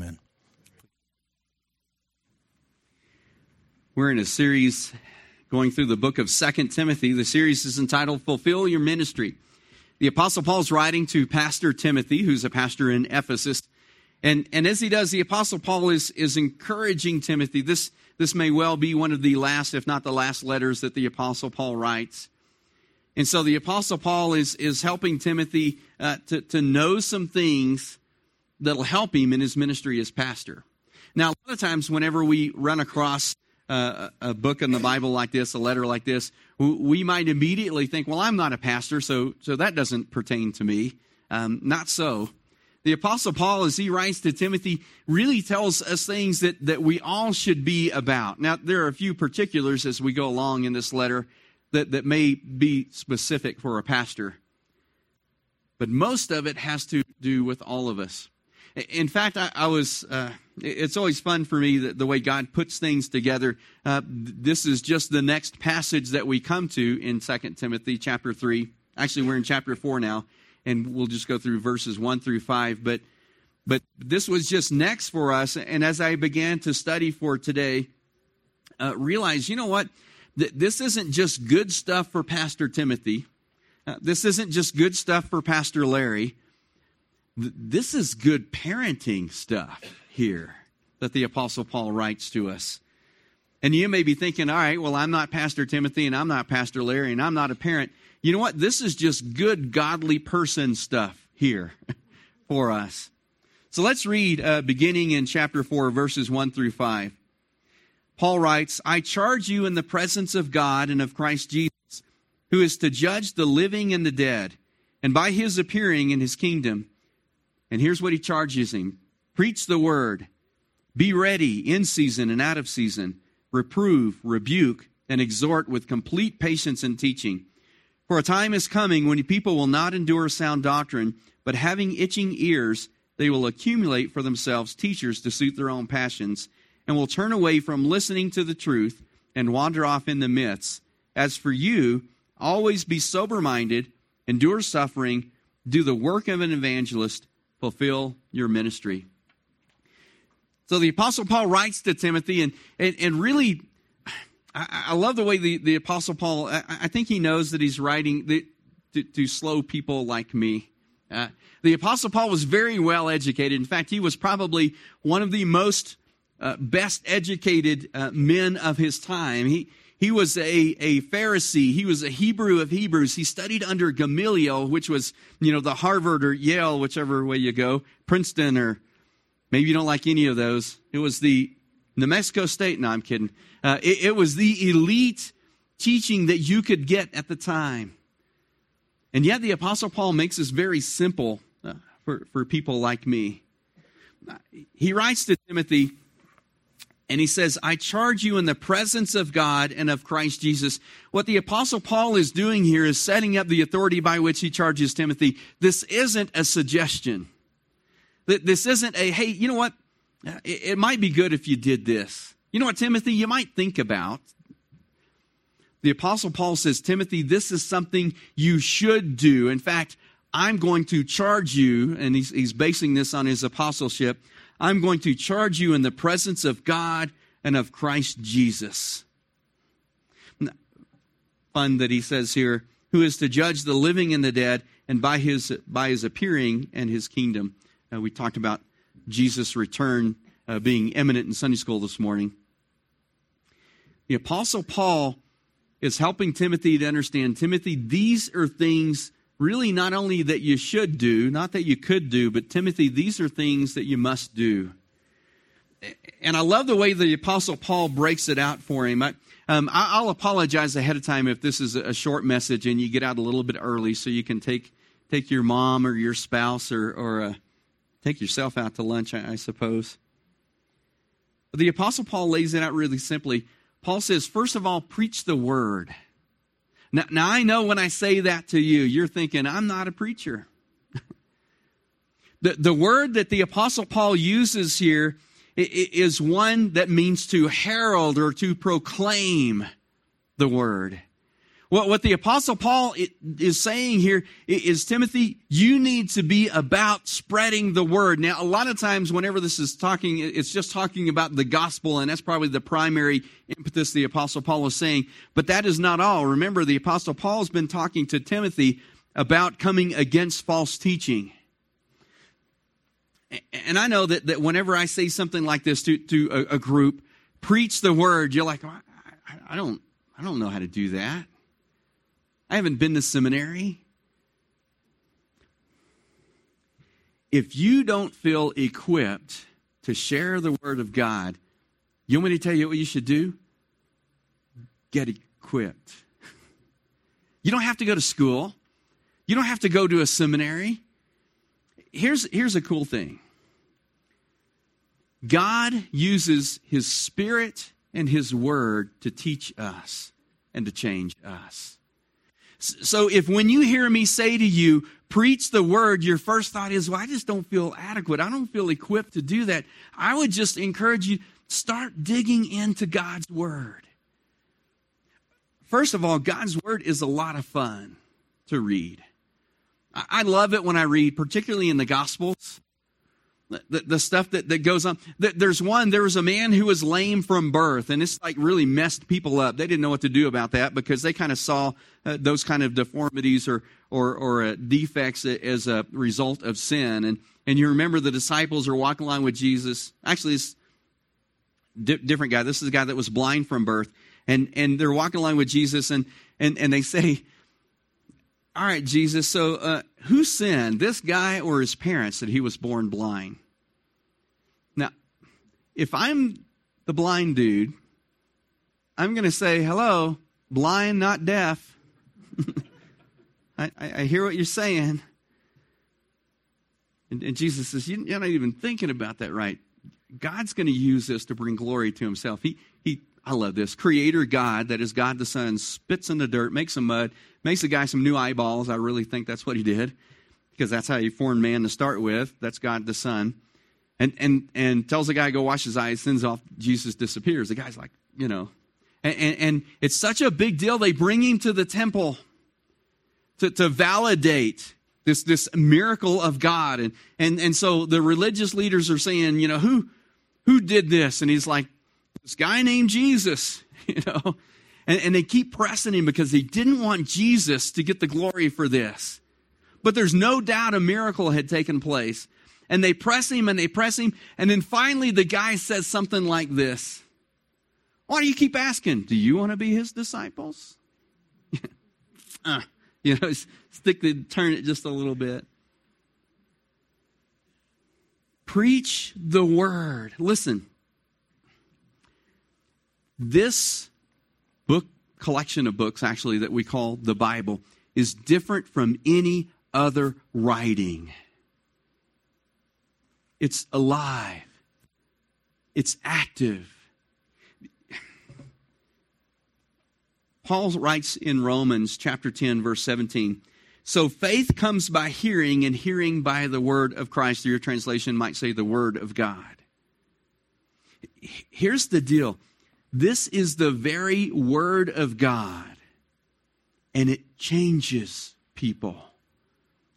Amen. We're in a series going through the book of Second Timothy. The series is entitled Fulfill Your Ministry. The Apostle Paul is writing to Pastor Timothy, who's a pastor in Ephesus. And, and as he does, the Apostle Paul is, is encouraging Timothy. This, this may well be one of the last, if not the last, letters that the Apostle Paul writes. And so the Apostle Paul is, is helping Timothy uh, to, to know some things that'll help him in his ministry as pastor. Now, a lot of times, whenever we run across uh, a book in the Bible like this, a letter like this, we might immediately think, well, I'm not a pastor, so, so that doesn't pertain to me. Um, not so. The Apostle Paul, as he writes to Timothy, really tells us things that, that we all should be about. Now, there are a few particulars as we go along in this letter that, that may be specific for a pastor, but most of it has to do with all of us. In fact, I, I was, uh, it's always fun for me that the way God puts things together. Uh, this is just the next passage that we come to in 2 Timothy chapter 3. Actually, we're in chapter 4 now, and we'll just go through verses 1 through 5. But, but this was just next for us. And as I began to study for today, uh, realize, you know what? This isn't just good stuff for Pastor Timothy. Uh, this isn't just good stuff for Pastor Larry this is good parenting stuff here that the Apostle Paul writes to us. And you may be thinking, all right, well, I'm not Pastor Timothy and I'm not Pastor Larry and I'm not a parent. You know what? This is just good, godly person stuff here for us. So let's read uh, beginning in chapter 4, verses 1 through 5. Paul writes, I charge you in the presence of God and of Christ Jesus, who is to judge the living and the dead, and by his appearing in his kingdom and here's what he charges him preach the word, be ready in season and out of season, reprove, rebuke, and exhort with complete patience and teaching. For a time is coming when people will not endure sound doctrine, but having itching ears, they will accumulate for themselves teachers to suit their own passions, and will turn away from listening to the truth and wander off in the myths. As for you, always be sober minded, endure suffering, do the work of an evangelist fulfill your ministry. So the Apostle Paul writes to Timothy, and, and, and really, I, I, love the way the, the Apostle Paul, I, I think he knows that he's writing the, to, to, slow people like me. Uh, the Apostle Paul was very well educated. In fact, he was probably one of the most uh, best educated uh, men of his time. He, he was a, a Pharisee. He was a Hebrew of Hebrews. He studied under Gamaliel, which was, you know, the Harvard or Yale, whichever way you go, Princeton, or maybe you don't like any of those. It was the New Mexico State. No, I'm kidding. Uh, it, it was the elite teaching that you could get at the time. And yet the Apostle Paul makes this very simple uh, for, for people like me. He writes to Timothy, and he says, I charge you in the presence of God and of Christ Jesus. What the apostle Paul is doing here is setting up the authority by which he charges Timothy. This isn't a suggestion. This isn't a, hey, you know what? It might be good if you did this. You know what, Timothy, you might think about. The apostle Paul says, Timothy, this is something you should do. In fact, I'm going to charge you, and he's, he's basing this on his apostleship. I'm going to charge you in the presence of God and of Christ Jesus. Fun that he says here, who is to judge the living and the dead, and by his by his appearing and his kingdom. Uh, we talked about Jesus' return uh, being imminent in Sunday school this morning. The Apostle Paul is helping Timothy to understand Timothy, these are things really not only that you should do, not that you could do, but Timothy, these are things that you must do. And I love the way the Apostle Paul breaks it out for him. I, um, I'll apologize ahead of time if this is a short message and you get out a little bit early so you can take take your mom or your spouse or, or uh, take yourself out to lunch, I, I suppose. But the Apostle Paul lays it out really simply. Paul says, first of all, preach the word. Now, now I know when I say that to you, you're thinking, I'm not a preacher. the, the word that the Apostle Paul uses here is one that means to herald or to proclaim the word. What, what the apostle Paul is saying here is, Timothy, you need to be about spreading the word. Now, a lot of times whenever this is talking, it's just talking about the gospel, and that's probably the primary impetus the apostle Paul is saying. But that is not all. Remember, the apostle Paul has been talking to Timothy about coming against false teaching. And I know that, that whenever I say something like this to, to a, a group, preach the word, you're like, I, don't, I don't know how to do that. I haven't been to seminary. If you don't feel equipped to share the Word of God, you want me to tell you what you should do? Get equipped. You don't have to go to school. You don't have to go to a seminary. Here's, here's a cool thing God uses His Spirit and His Word to teach us and to change us. So if when you hear me say to you, preach the word, your first thought is, well, I just don't feel adequate. I don't feel equipped to do that. I would just encourage you, start digging into God's word. First of all, God's word is a lot of fun to read. I love it when I read, particularly in the Gospels the, the stuff that, that goes on. There's one, there was a man who was lame from birth, and it's like really messed people up. They didn't know what to do about that because they kind of saw uh, those kind of deformities or, or, or uh, defects as a result of sin. And, and you remember the disciples are walking along with Jesus. Actually, it's di- different guy. This is a guy that was blind from birth. And, and they're walking along with Jesus, and, and, and they say, all right, Jesus, so uh, who sinned, this guy or his parents, that he was born blind? If I'm the blind dude, I'm going to say, hello, blind, not deaf. I, I, hear what you're saying. And, and Jesus says, You're not even thinking about that right. God's going to use this to bring glory to himself. He, he, I love this. Creator God, that is God the Son, spits in the dirt, makes some mud, makes the guy some new eyeballs. I really think that's what he did because that's how he formed man to start with. That's God the Son. And, and, and tells the guy go wash his eyes, sends off, Jesus disappears. The guy's like, you know. And, and, and it's such a big deal. They bring him to the temple to, to validate this, this miracle of God. And, and, and so the religious leaders are saying, you know, who, who did this? And he's like, this guy named Jesus, you know. And, and they keep pressing him because they didn't want Jesus to get the glory for this. But there's no doubt a miracle had taken place. And they press him and they press him. And then finally, the guy says something like this Why do you keep asking? Do you want to be his disciples? uh, you know, stick the turn it just a little bit. Preach the word. Listen, this book collection of books, actually, that we call the Bible, is different from any other writing. It's alive, it's active. Paul writes in Romans chapter 10, verse 17. So faith comes by hearing, and hearing by the word of Christ. Your translation might say the word of God. Here's the deal this is the very Word of God, and it changes people.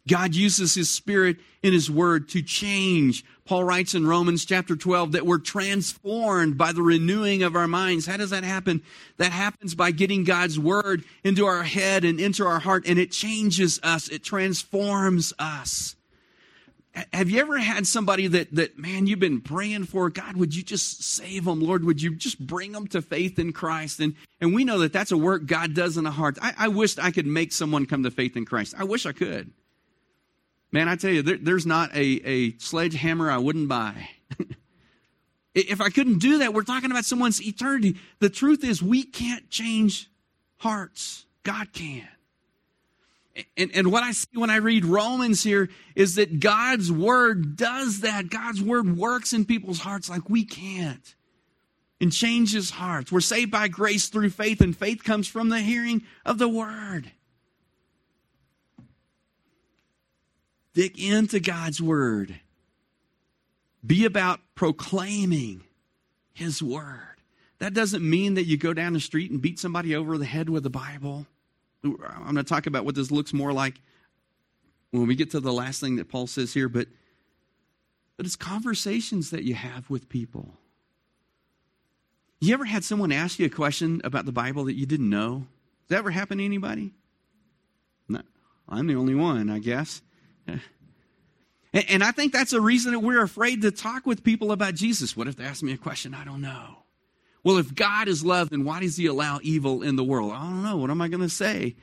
God uses His Spirit in His Word to change. Paul writes in Romans chapter 12 that we're transformed by the renewing of our minds. How does that happen? That happens by getting God's Word into our head and into our heart, and it changes us, it transforms us. Have you ever had somebody that, that, man, you've been praying for? God, would you just save them? Lord, would you just bring them to faith in Christ? And, and we know that that's a work God does in the heart. I, I wish I could make someone come to faith in Christ. I wish I could. Man, I tell you, there, there's not a, a sledgehammer I wouldn't buy. if I couldn't do that, we're talking about someone's eternity. The truth is, we can't change hearts, God can. And, and what I see when I read Romans here is that God's word does that. God's word works in people's hearts like we can't and changes hearts. We're saved by grace through faith, and faith comes from the hearing of the word. Dig into God's word. Be about proclaiming his word. That doesn't mean that you go down the street and beat somebody over the head with the Bible. I'm going to talk about what this looks more like when we get to the last thing that Paul says here, but, but it's conversations that you have with people. You ever had someone ask you a question about the Bible that you didn't know? Does that ever happen to anybody? No, I'm the only one, I guess. And, and I think that's a reason that we're afraid to talk with people about Jesus. What if they ask me a question I don't know? Well, if God is love, then why does he allow evil in the world? I don't know. What am I going to say?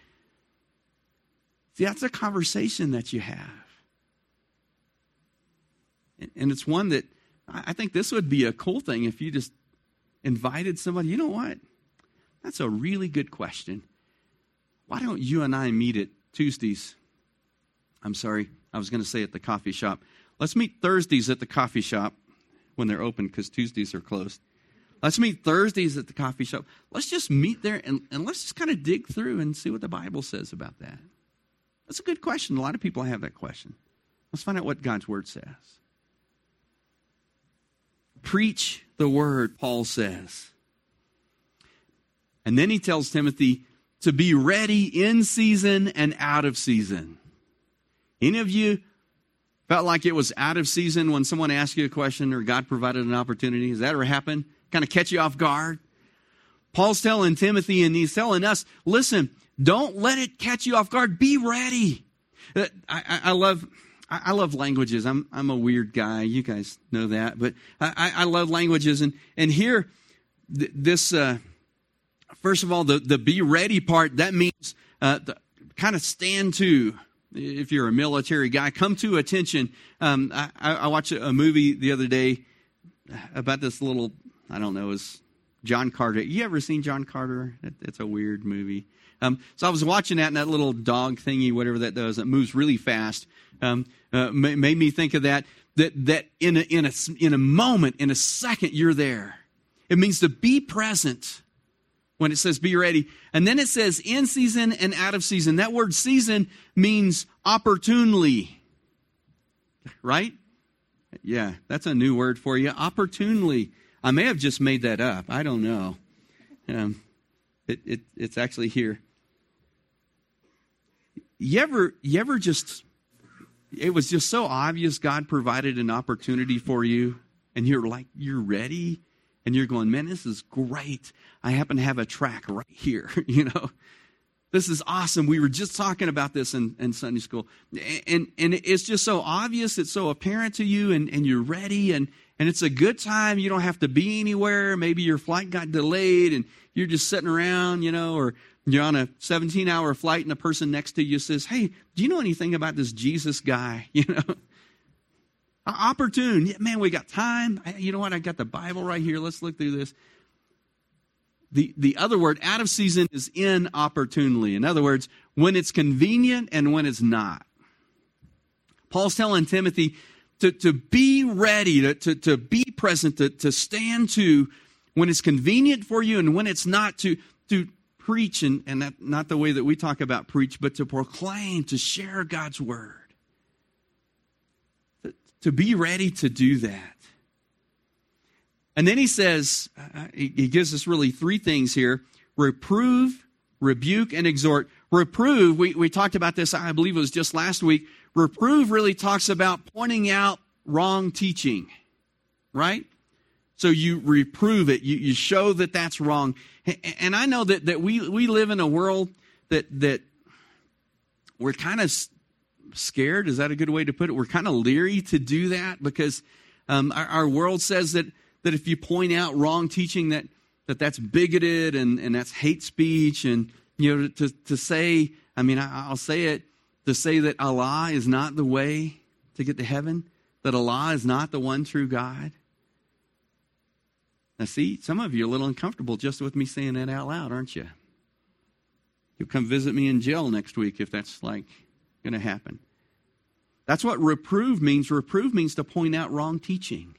See, that's a conversation that you have. And it's one that I think this would be a cool thing if you just invited somebody. You know what? That's a really good question. Why don't you and I meet at Tuesdays? I'm sorry, I was going to say at the coffee shop. Let's meet Thursdays at the coffee shop when they're open because Tuesdays are closed. Let's meet Thursdays at the coffee shop. Let's just meet there and, and let's just kind of dig through and see what the Bible says about that. That's a good question. A lot of people have that question. Let's find out what God's Word says. Preach the Word, Paul says. And then he tells Timothy to be ready in season and out of season. Any of you felt like it was out of season when someone asked you a question or God provided an opportunity? Has that ever happened? Kind of catch you off guard? Paul's telling Timothy and he's telling us, listen, don't let it catch you off guard. Be ready. Uh, I, I, I love. I love languages. I'm I'm a weird guy. You guys know that, but I, I love languages. And and here, this uh, first of all, the the be ready part that means uh, kind of stand to if you're a military guy, come to attention. Um, I, I, watched a movie the other day about this little, I don't know, is John Carter. You ever seen John Carter? It's a weird movie. Um, so I was watching that, and that little dog thingy, whatever that does, that moves really fast, um, uh, made me think of that. That that in a, in a in a moment, in a second, you're there. It means to be present when it says be ready. And then it says in season and out of season. That word season means opportunely. Right? Yeah, that's a new word for you. Opportunely. I may have just made that up. I don't know. Um, it, it, it's actually here. You ever, you ever just, it was just so obvious God provided an opportunity for you, and you're like, you're ready? And you're going, man, this is great. I happen to have a track right here, you know. This is awesome. We were just talking about this in, in Sunday school. And, and it's just so obvious. It's so apparent to you and, and you're ready and, and it's a good time. You don't have to be anywhere. Maybe your flight got delayed and you're just sitting around, you know, or you're on a 17 hour flight and the person next to you says, Hey, do you know anything about this Jesus guy? You know, Opportune. Man, we got time. You know what? I got the Bible right here. Let's look through this. The, the other word, out of season, is inopportunely. In other words, when it's convenient and when it's not. Paul's telling Timothy to, to be ready, to, to, to be present, to, to stand to when it's convenient for you and when it's not, to, to preach, and, and that, not the way that we talk about preach, but to proclaim, to share God's word to be ready to do that. And then he says, uh, he gives us really three things here reprove, rebuke, and exhort. Reprove, we, we talked about this, I believe it was just last week. Reprove really talks about pointing out wrong teaching, right? So you reprove it, you, you show that that's wrong. And I know that, that we, we live in a world that, that we're kind of scared. Is that a good way to put it? We're kind of leery to do that because um, our, our, world says that, that if you point out wrong teaching, that, that that's bigoted and, and that's hate speech. And, you know, to, to say, I mean, I, I'll say it, to say that Allah is not the way to get to heaven, that Allah is not the one true God. Now, see, some of you are a little uncomfortable just with me saying that out loud, aren't you? You'll come visit me in jail next week if that's like going to happen. That's what reprove means. Reprove means to point out wrong teaching.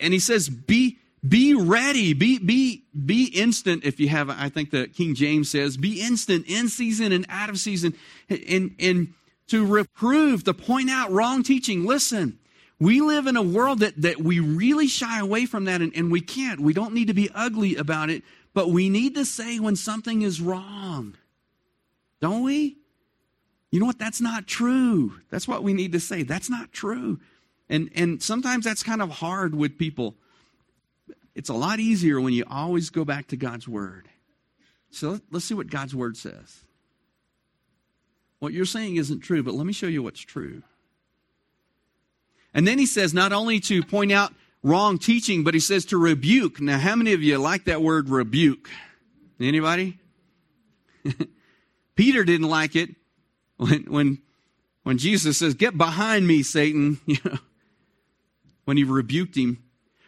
And he says, be, be ready, be, be, be instant. If you have, I think the King James says, be instant in season and out of season. And, and to reprove, to point out wrong teaching. Listen, we live in a world that, that we really shy away from that, and, and we can't. We don't need to be ugly about it, but we need to say when something is wrong. don't we? You know what? That's not true. That's what we need to say. That's not true. And, and sometimes that's kind of hard with people. It's a lot easier when you always go back to God's Word. So let's see what God's Word says. What you're saying isn't true, but let me show you what's true. And then he says not only to point out wrong teaching, but he says to rebuke. Now, how many of you like that word rebuke? Anybody? Peter didn't like it when, when, when Jesus says, Get behind me, Satan, you know, when he rebuked him.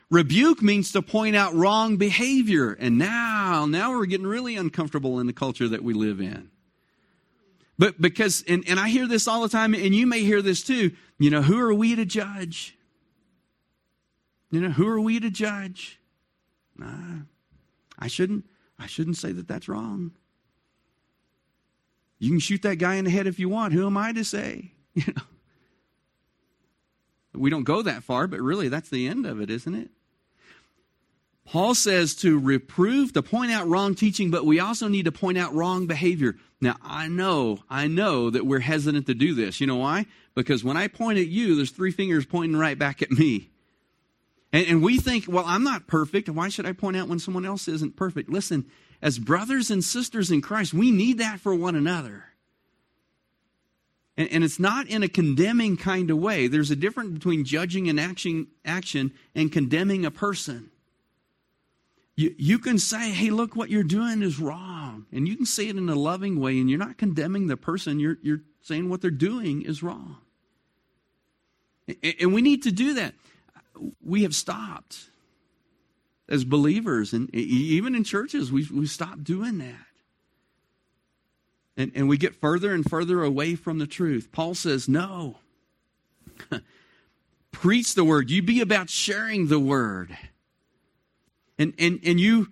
Rebuke means to point out wrong behavior. And now, now we're getting really uncomfortable in the culture that we live in. But because, and, and I hear this all the time, and you may hear this too, you know, who are we to judge? You know, who are we to judge? Nah, I shouldn't, I shouldn't say that that's wrong. You can shoot that guy in the head if you want. Who am I to say? You know. We don't go that far, but really that's the end of it, isn't it? Paul says to reprove, to point out wrong teaching, but we also need to point out wrong behavior. Now, I know, I know that we're hesitant to do this. You know why? Because when I point at you, there's three fingers pointing right back at me. And, and we think, well, I'm not perfect. Why should I point out when someone else isn't perfect? Listen, as brothers and sisters in Christ, we need that for one another. And, and it's not in a condemning kind of way. There's a difference between judging an action, action and condemning a person. You, you can say, hey, look, what you're doing is wrong. And you can say it in a loving way, and you're not condemning the person, you're, you're saying what they're doing is wrong. And, and we need to do that. We have stopped as believers, and even in churches, we, we stopped doing that. And, and we get further and further away from the truth. Paul says, no. Preach the word. You be about sharing the word. And, and, and you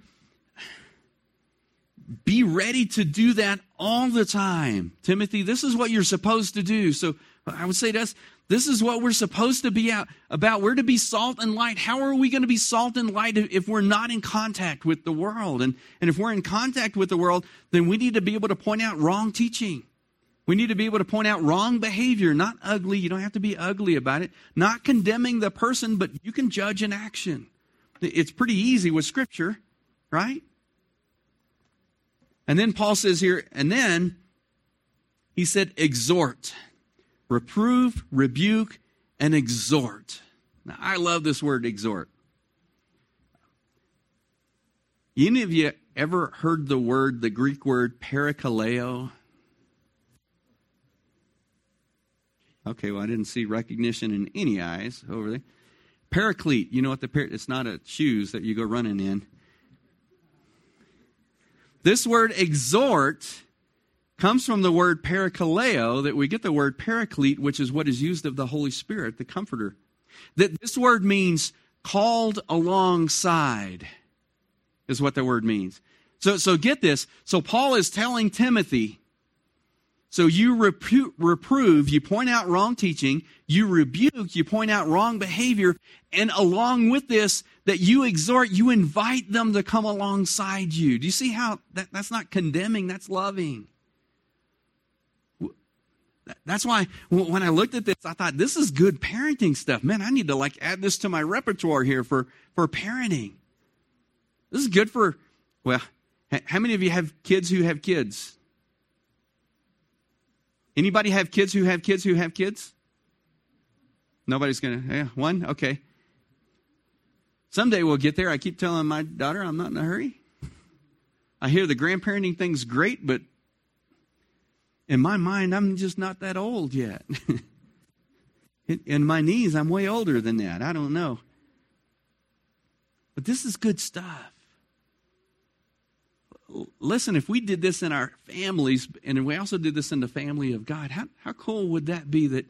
be ready to do that all the time. Timothy, this is what you're supposed to do. So I would say to us, this is what we're supposed to be out about. We're to be salt and light. How are we going to be salt and light if we're not in contact with the world? And, and if we're in contact with the world, then we need to be able to point out wrong teaching. We need to be able to point out wrong behavior, not ugly. You don't have to be ugly about it. Not condemning the person, but you can judge an action. It's pretty easy with Scripture, right? And then Paul says here, and then he said, exhort, reprove, rebuke, and exhort. Now, I love this word exhort. Any of you ever heard the word, the Greek word parakaleo? Okay, well, I didn't see recognition in any eyes over there. Paraclete, you know what the par- it's not a shoes that you go running in. This word exhort comes from the word parakaleo that we get the word paraclete which is what is used of the Holy Spirit, the comforter. That this word means called alongside is what the word means. So so get this. So Paul is telling Timothy so you repro- reprove, you point out wrong teaching, you rebuke, you point out wrong behavior, and along with this, that you exhort, you invite them to come alongside you. Do you see how that, that's not condemning, that's loving? That's why when I looked at this, I thought this is good parenting stuff. Man, I need to like add this to my repertoire here for, for parenting. This is good for, well, how many of you have kids who have kids? Anybody have kids who have kids who have kids? Nobody's going to, yeah, one? Okay. Someday we'll get there. I keep telling my daughter I'm not in a hurry. I hear the grandparenting thing's great, but in my mind, I'm just not that old yet. in my knees, I'm way older than that. I don't know. But this is good stuff listen, if we did this in our families, and we also did this in the family of God, how, how cool would that be that,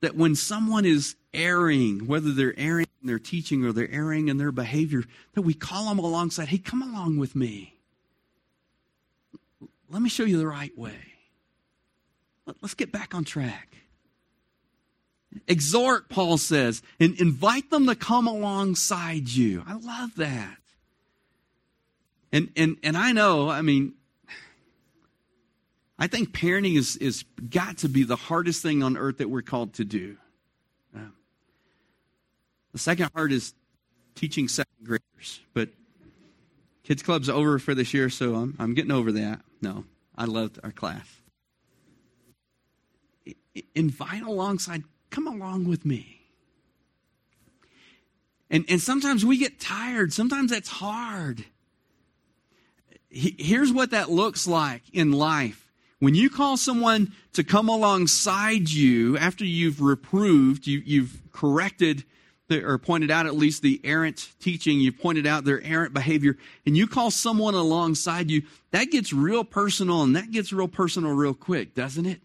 that when someone is erring, whether they're erring in their teaching or they're erring in their behavior, that we call them alongside, hey, come along with me. Let me show you the right way. Let's get back on track. Exhort, Paul says, and invite them to come alongside you. I love that. And, and, and I know, I mean, I think parenting is, is got to be the hardest thing on earth that we're called to do. Uh, the second hard is teaching second graders. But kids club's over for this year, so I'm, I'm getting over that. No, I loved our class. Invite alongside, come along with me. And, and sometimes we get tired. Sometimes that's hard. Here's what that looks like in life. When you call someone to come alongside you after you've reproved, you, you've corrected or pointed out at least the errant teaching, you've pointed out their errant behavior, and you call someone alongside you, that gets real personal and that gets real personal real quick, doesn't it?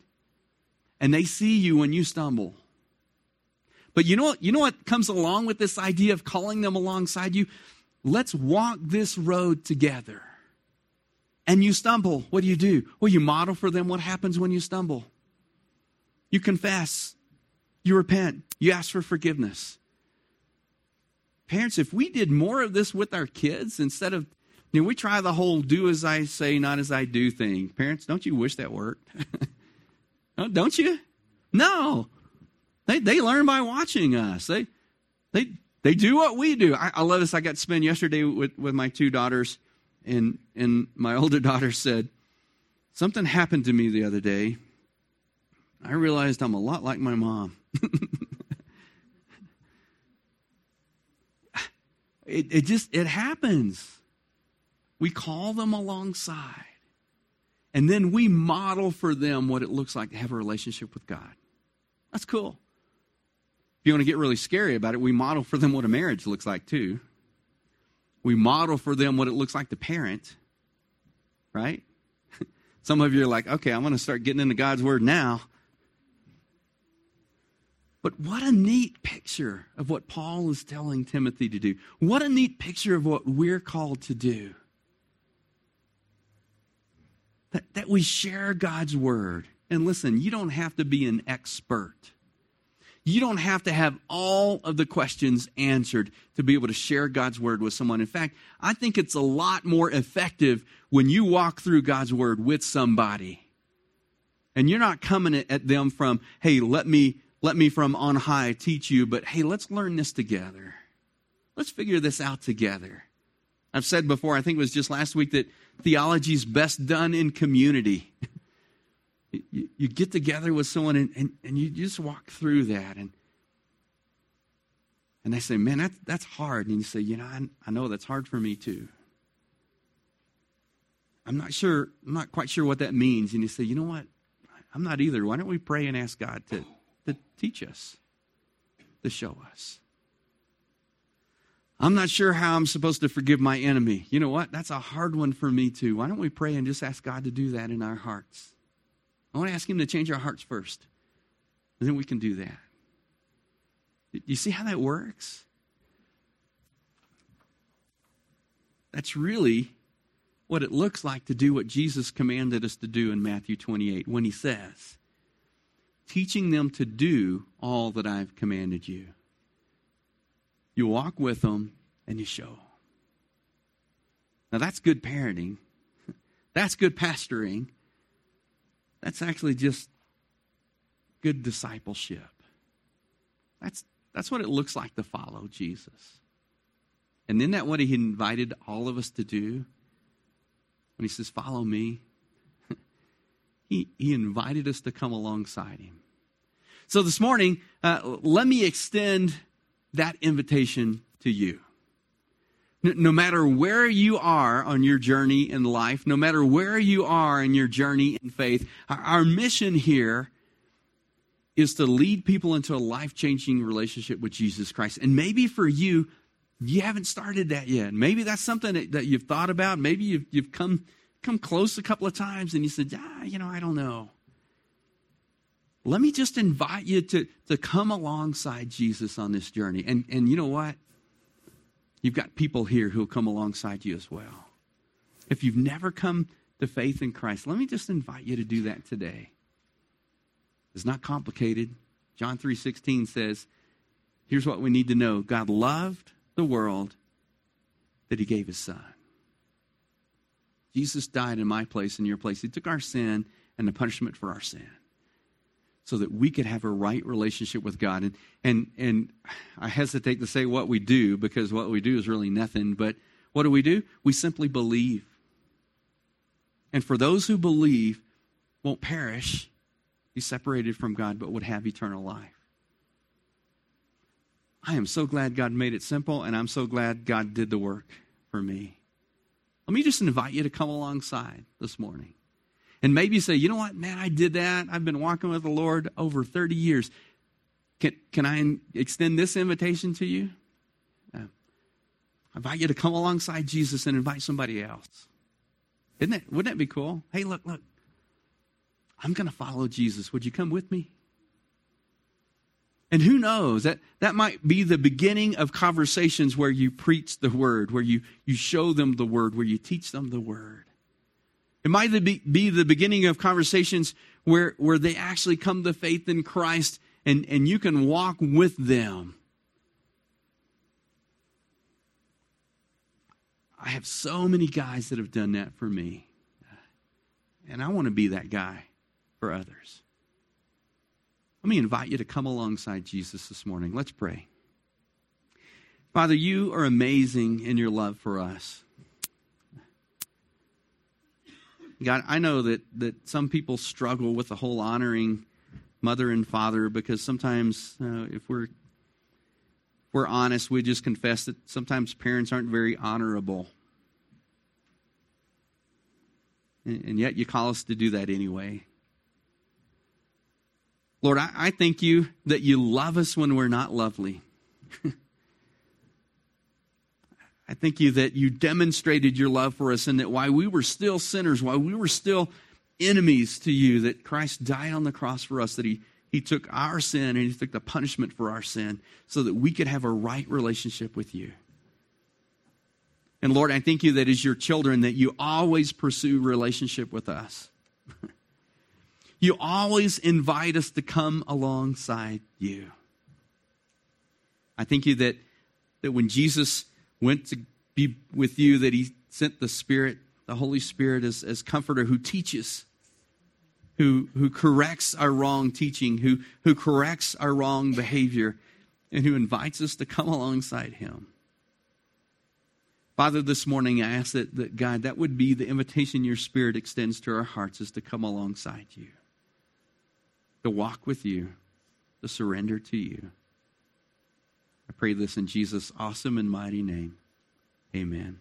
And they see you when you stumble. But you know what, you know what comes along with this idea of calling them alongside you? Let's walk this road together. And you stumble. What do you do? Well, you model for them what happens when you stumble. You confess. You repent. You ask for forgiveness. Parents, if we did more of this with our kids instead of, you know, we try the whole do as I say, not as I do thing. Parents, don't you wish that worked? don't you? No. They, they learn by watching us. They, they, they do what we do. I, I love this. I got to spend yesterday with, with my two daughters, and, and my older daughter said, Something happened to me the other day. I realized I'm a lot like my mom. it, it just it happens. We call them alongside. And then we model for them what it looks like to have a relationship with God. That's cool If you want to get really scary about it, we model for them what a marriage looks like too. We model for them what it looks like to parent, right? Some of you are like, okay, I'm going to start getting into God's word now. But what a neat picture of what Paul is telling Timothy to do. What a neat picture of what we're called to do. That, that we share God's word. And listen, you don't have to be an expert you don't have to have all of the questions answered to be able to share God's word with someone. In fact, I think it's a lot more effective when you walk through God's word with somebody. And you're not coming at them from, hey, let me let me from on high teach you, but hey, let's learn this together. Let's figure this out together. I've said before, I think it was just last week, that theology is best done in community. you, you get together with someone and, and, and you just walk through that and and they say, man, that's, that's hard. And you say, you know, I, I know that's hard for me too. I'm not sure, I'm not quite sure what that means. And you say, you know what? I'm not either. Why don't we pray and ask God to, to teach us, to show us? I'm not sure how I'm supposed to forgive my enemy. You know what? That's a hard one for me too. Why don't we pray and just ask God to do that in our hearts? I want to ask Him to change our hearts first. And then we can do that. You see how that works? That's really what it looks like to do what Jesus commanded us to do in Matthew 28 when He says, teaching them to do all that I've commanded you. You walk with them and you show. Now, that's good parenting. That's good pastoring. That's actually just good discipleship. That's, that's what it looks like to follow Jesus. And isn't that what he invited all of us to do? When he says, Follow me, he, he invited us to come alongside him. So this morning, uh, let me extend that invitation to you no matter where you are on your journey in life, no matter where you are in your journey in faith, our mission here is to lead people into a life changing relationship with Jesus Christ. And maybe for you, you haven't started that yet. Maybe that's something that, that you've thought about. Maybe you've, you've come, come close a couple of times and you said, ah, you know, I don't know. Let me just invite you to, to come alongside Jesus on this journey. And, and you know what? You've got people here who will come alongside you as well. If you've never come to faith in Christ, let me just invite you to do that today. It's not complicated. John 3:16 says, here's what we need to know. God loved the world that he gave his son. Jesus died in my place in your place. He took our sin and the punishment for our sin so that we could have a right relationship with God. And, and, and I hesitate to say what we do because what we do is really nothing, but what do we do? We simply believe. And for those who believe, won't perish, be separated from God, but would have eternal life. I am so glad God made it simple, and I'm so glad God did the work for me. Let me just invite you to come alongside this morning. And maybe say, you know what, man, I did that. I've been walking with the Lord over 30 years. Can, can I extend this invitation to you? I invite you to come alongside Jesus and invite somebody else. Isn't that, wouldn't that be cool? Hey, look, look. I'm going to follow Jesus. Would you come with me? And who knows, that, that might be the beginning of conversations where you preach the word, where you, you show them the word, where you teach them the word. It might be, be the beginning of conversations where, where they actually come to faith in Christ and, and you can walk with them. I have so many guys that have done that for me. And I want to be that guy for others. Let me invite you to come alongside Jesus this morning. Let's pray. Father, you are amazing in your love for us. God, I know that, that some people struggle with the whole honoring mother and father because sometimes, uh, if we're if we're honest, we just confess that sometimes parents aren't very honorable. And, and yet you call us to do that anyway. Lord, I, I thank you that you love us when we're not lovely. I thank you that you demonstrated your love for us and that while we were still sinners, while we were still enemies to you, that Christ died on the cross for us, that he, he took our sin and he took the punishment for our sin so that we could have a right relationship with you. And Lord, I thank you that as your children, that you always pursue relationship with us. You always invite us to come alongside you. I thank you that, that when Jesus went to be with you, that he sent the Spirit, the Holy Spirit, as, as comforter who teaches, who, who corrects our wrong teaching, who, who corrects our wrong behavior, and who invites us to come alongside him. Father, this morning I ask that, that God, that would be the invitation your Spirit extends to our hearts is to come alongside you to walk with you, to surrender to you. I pray this in Jesus' awesome and mighty name. Amen.